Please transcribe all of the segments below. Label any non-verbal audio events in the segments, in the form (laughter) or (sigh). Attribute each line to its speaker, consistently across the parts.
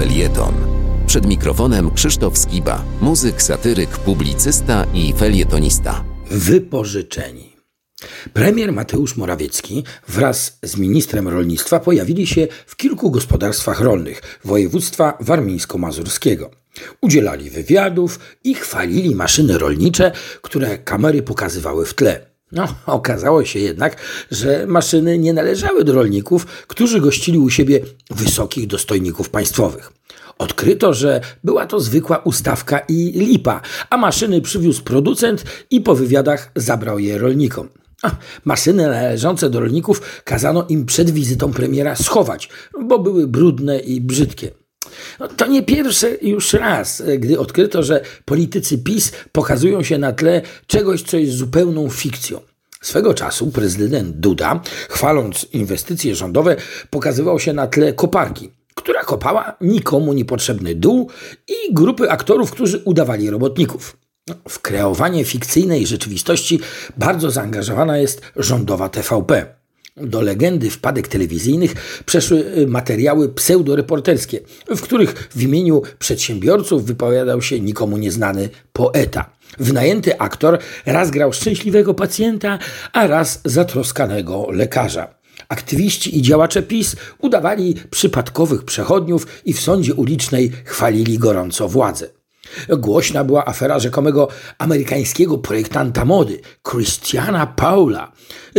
Speaker 1: felieton. Przed mikrofonem Krzysztof Skiba, muzyk, satyryk, publicysta i felietonista.
Speaker 2: Wypożyczeni. Premier Mateusz Morawiecki wraz z ministrem rolnictwa pojawili się w kilku gospodarstwach rolnych województwa warmińsko-mazurskiego. Udzielali wywiadów i chwalili maszyny rolnicze, które kamery pokazywały w tle. No, okazało się jednak, że maszyny nie należały do rolników, którzy gościli u siebie wysokich dostojników państwowych. Odkryto, że była to zwykła ustawka i lipa, a maszyny przywiózł producent i po wywiadach zabrał je rolnikom. maszyny należące do rolników kazano im przed wizytą premiera schować, bo były brudne i brzydkie. No, to nie pierwszy już raz, gdy odkryto, że politycy PiS pokazują się na tle czegoś, co jest zupełną fikcją. Swego czasu prezydent Duda, chwaląc inwestycje rządowe, pokazywał się na tle koparki, która kopała nikomu niepotrzebny dół i grupy aktorów, którzy udawali robotników. W kreowanie fikcyjnej rzeczywistości bardzo zaangażowana jest rządowa TVP. Do legendy wpadek telewizyjnych przeszły y, materiały pseudoreporterskie, w których w imieniu przedsiębiorców wypowiadał się nikomu nieznany poeta. Wynajęty aktor raz grał szczęśliwego pacjenta, a raz zatroskanego lekarza. Aktywiści i działacze PiS udawali przypadkowych przechodniów i w sądzie ulicznej chwalili gorąco władzę. Głośna była afera rzekomego amerykańskiego projektanta mody, Christiana Paula,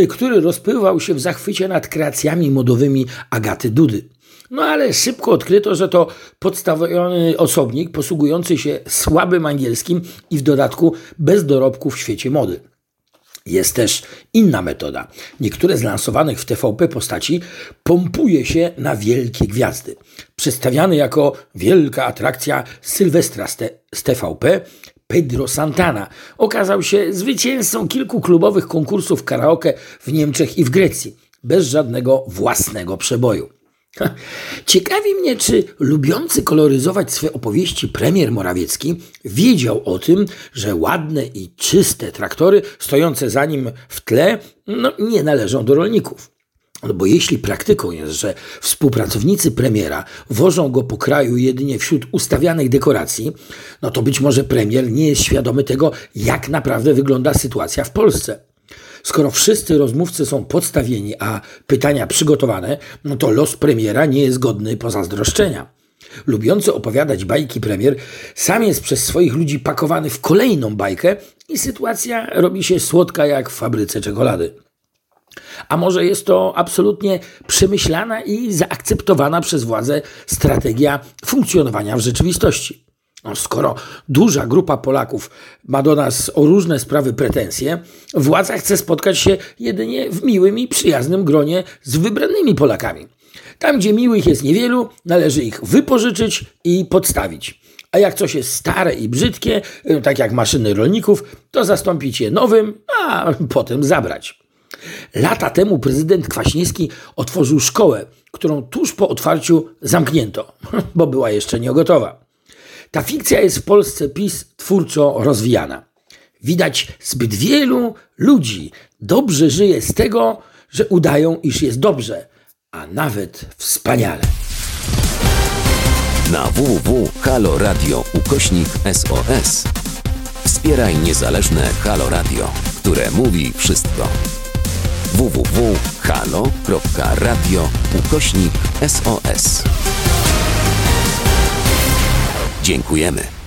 Speaker 2: który rozpływał się w zachwycie nad kreacjami modowymi Agaty Dudy. No ale szybko odkryto, że to podstawiony osobnik posługujący się słabym angielskim i w dodatku bez dorobku w świecie mody. Jest też inna metoda. Niektóre z lansowanych w TVP postaci pompuje się na wielkie gwiazdy. Przedstawiany jako wielka atrakcja Sylwestra z TVP, Pedro Santana okazał się zwycięzcą kilku klubowych konkursów karaoke w Niemczech i w Grecji, bez żadnego własnego przeboju. (laughs) Ciekawi mnie, czy lubiący koloryzować swe opowieści premier Morawiecki wiedział o tym, że ładne i czyste traktory stojące za nim w tle no, nie należą do rolników. No bo jeśli praktyką jest, że współpracownicy premiera wożą go po kraju jedynie wśród ustawianych dekoracji, no to być może premier nie jest świadomy tego, jak naprawdę wygląda sytuacja w Polsce. Skoro wszyscy rozmówcy są podstawieni, a pytania przygotowane, no to los premiera nie jest godny pozazdroszczenia. Lubiący opowiadać bajki premier sam jest przez swoich ludzi pakowany w kolejną bajkę i sytuacja robi się słodka jak w fabryce czekolady. A może jest to absolutnie przemyślana i zaakceptowana przez władze strategia funkcjonowania w rzeczywistości. No, skoro duża grupa Polaków ma do nas o różne sprawy pretensje, władza chce spotkać się jedynie w miłym i przyjaznym gronie z wybranymi Polakami. Tam, gdzie miłych jest niewielu, należy ich wypożyczyć i podstawić. A jak coś jest stare i brzydkie, y, tak jak maszyny rolników, to zastąpić je nowym, a potem zabrać. Lata temu prezydent Kwaśniewski otworzył szkołę, którą tuż po otwarciu zamknięto, (laughs) bo była jeszcze niegotowa. Ta fikcja jest w Polsce PiS twórczo rozwijana. Widać zbyt wielu ludzi dobrze żyje z tego, że udają, iż jest dobrze, a nawet wspaniale.
Speaker 1: Na www.haloradio ukośnik SOS wspieraj niezależne Halo Radio, które mówi wszystko. www.halo.radio ukośnik SOS Dziękujemy.